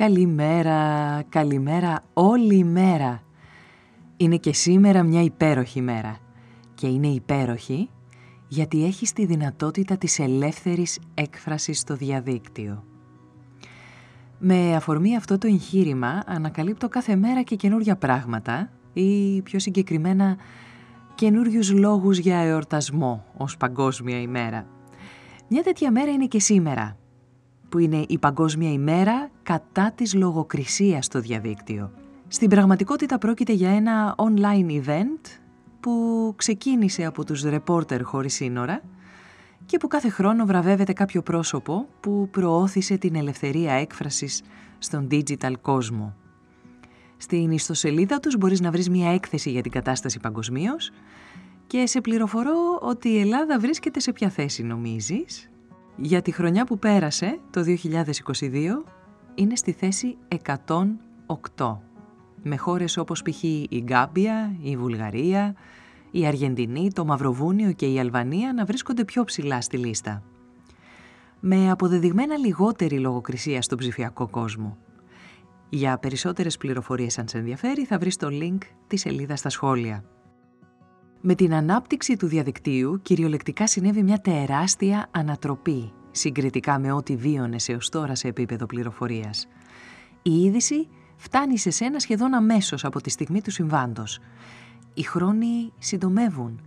Καλημέρα, καλημέρα όλη η μέρα. Είναι και σήμερα μια υπέροχη μέρα. Και είναι υπέροχη γιατί έχει τη δυνατότητα της ελεύθερης έκφρασης στο διαδίκτυο. Με αφορμή αυτό το εγχείρημα ανακαλύπτω κάθε μέρα και καινούργια πράγματα ή πιο συγκεκριμένα καινούριους λόγους για εορτασμό ως Παγκόσμια ημέρα. Μια τέτοια μέρα είναι και σήμερα, που είναι η Παγκόσμια ημέρα κατά της λογοκρισίας στο διαδίκτυο. Στην πραγματικότητα πρόκειται για ένα online event που ξεκίνησε από τους ρεπόρτερ χωρίς σύνορα και που κάθε χρόνο βραβεύεται κάποιο πρόσωπο που προώθησε την ελευθερία έκφρασης στον digital κόσμο. Στην ιστοσελίδα τους μπορείς να βρεις μια έκθεση για την κατάσταση παγκοσμίως και σε πληροφορώ ότι η Ελλάδα βρίσκεται σε ποια θέση νομίζεις. Για τη χρονιά που πέρασε, το 2022, είναι στη θέση 108. Με χώρες όπως π.χ. η Γκάμπια, η Βουλγαρία, η Αργεντινή, το Μαυροβούνιο και η Αλβανία να βρίσκονται πιο ψηλά στη λίστα. Με αποδεδειγμένα λιγότερη λογοκρισία στον ψηφιακό κόσμο. Για περισσότερες πληροφορίες αν σε ενδιαφέρει θα βρεις το link της σελίδας στα σχόλια. Με την ανάπτυξη του διαδικτύου κυριολεκτικά συνέβη μια τεράστια ανατροπή συγκριτικά με ό,τι βίωνε έως τώρα σε επίπεδο πληροφορίας. Η είδηση φτάνει σε σένα σχεδόν αμέσως από τη στιγμή του συμβάντος. Οι χρόνοι συντομεύουν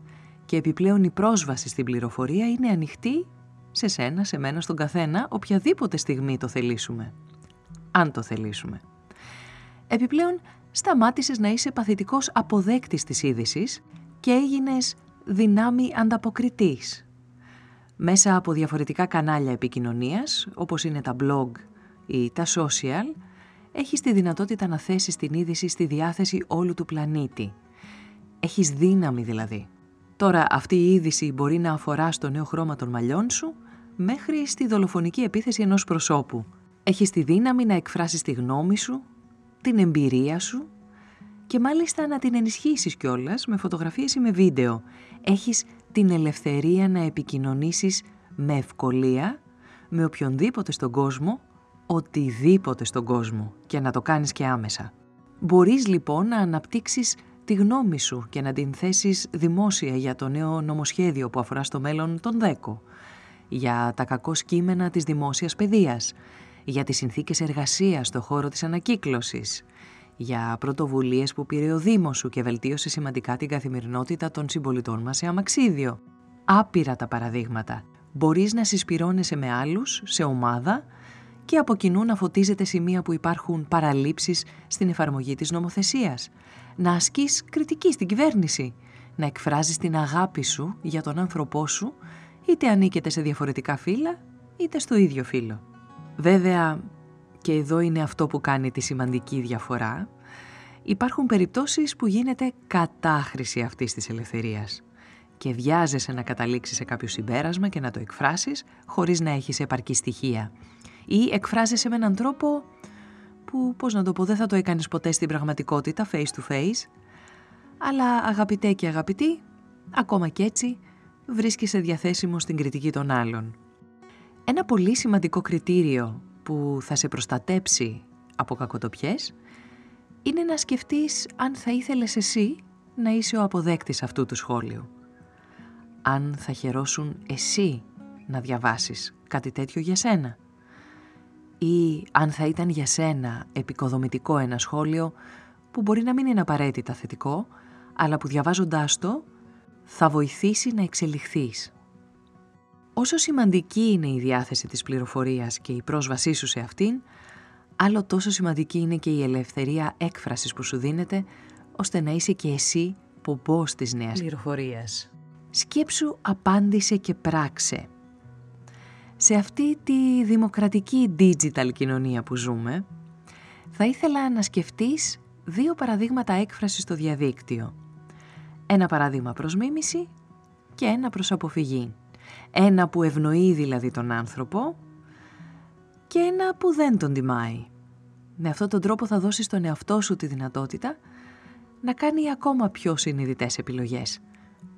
και επιπλέον η πρόσβαση στην πληροφορία είναι ανοιχτή σε σένα, σε μένα, στον καθένα, οποιαδήποτε στιγμή το θελήσουμε. Αν το θελήσουμε. Επιπλέον, σταμάτησες να είσαι παθητικός αποδέκτης της είδησης και έγινες δυνάμει ανταποκριτής. Μέσα από διαφορετικά κανάλια επικοινωνίας, όπως είναι τα blog ή τα social, έχεις τη δυνατότητα να θέσεις την είδηση στη διάθεση όλου του πλανήτη. Έχεις δύναμη δηλαδή. Τώρα αυτή η είδηση μπορεί να αφορά στο νέο χρώμα των μαλλιών σου μέχρι στη δολοφονική επίθεση ενός προσώπου. Έχεις τη δύναμη να εκφράσεις τη γνώμη σου, την εμπειρία σου και μάλιστα να την ενισχύσεις κιόλας με φωτογραφίες ή με βίντεο. Έχεις την ελευθερία να επικοινωνήσεις με ευκολία με οποιονδήποτε στον κόσμο, οτιδήποτε στον κόσμο και να το κάνεις και άμεσα. Μπορείς λοιπόν να αναπτύξεις τη γνώμη σου και να την θέσεις δημόσια για το νέο νομοσχέδιο που αφορά στο μέλλον τον ΔΕΚΟ, για τα κακό κείμενα της δημόσιας παιδείας, για τις συνθήκες εργασίας στο χώρο της ανακύκλωσης, για πρωτοβουλίες που πήρε ο Δήμος σου και βελτίωσε σημαντικά την καθημερινότητα των συμπολιτών μας σε αμαξίδιο. Άπειρα τα παραδείγματα. Μπορείς να συσπυρώνεσαι με άλλους, σε ομάδα και από κοινού να φωτίζετε σημεία που υπάρχουν παραλήψεις στην εφαρμογή της νομοθεσίας. Να ασκείς κριτική στην κυβέρνηση. Να εκφράζεις την αγάπη σου για τον άνθρωπό σου, είτε ανήκετε σε διαφορετικά φύλλα, είτε στο ίδιο φύλλο. Βέβαια, και εδώ είναι αυτό που κάνει τη σημαντική διαφορά, υπάρχουν περιπτώσεις που γίνεται κατάχρηση αυτής της ελευθερίας. Και βιάζεσαι να καταλήξεις σε κάποιο συμπέρασμα και να το εκφράσεις χωρίς να έχεις επαρκή στοιχεία. Ή εκφράζεσαι με έναν τρόπο που, πώς να το πω, δεν θα το έκανες ποτέ στην πραγματικότητα, face to face, αλλά αγαπητέ και αγαπητή, ακόμα και έτσι, βρίσκεσαι διαθέσιμο στην κριτική των άλλων. Ένα πολύ σημαντικό κριτήριο που θα σε προστατέψει από κακοτοπιές είναι να σκεφτείς αν θα ήθελες εσύ να είσαι ο αποδέκτης αυτού του σχόλιου. Αν θα χαιρόσουν εσύ να διαβάσεις κάτι τέτοιο για σένα. Ή αν θα ήταν για σένα επικοδομητικό ένα σχόλιο που μπορεί να μην είναι απαραίτητα θετικό, αλλά που διαβάζοντάς το θα βοηθήσει να εξελιχθείς. Όσο σημαντική είναι η διάθεση της πληροφορίας και η πρόσβασή σου σε αυτήν, άλλο τόσο σημαντική είναι και η ελευθερία έκφρασης που σου δίνεται, ώστε να είσαι και εσύ πομπός της νέας πληροφορίας. Σκέψου, απάντησε και πράξε. Σε αυτή τη δημοκρατική digital κοινωνία που ζούμε, θα ήθελα να σκεφτείς δύο παραδείγματα έκφρασης στο διαδίκτυο. Ένα παράδειγμα προς μίμηση και ένα προς αποφυγή. Ένα που ευνοεί δηλαδή τον άνθρωπο και ένα που δεν τον τιμάει. Με αυτόν τον τρόπο θα δώσεις στον εαυτό σου τη δυνατότητα να κάνει ακόμα πιο συνειδητές επιλογές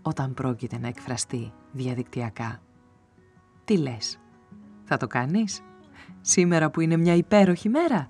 όταν πρόκειται να εκφραστεί διαδικτυακά. Τι λες, θα το κάνεις; Σήμερα που είναι μια υπέροχη μέρα;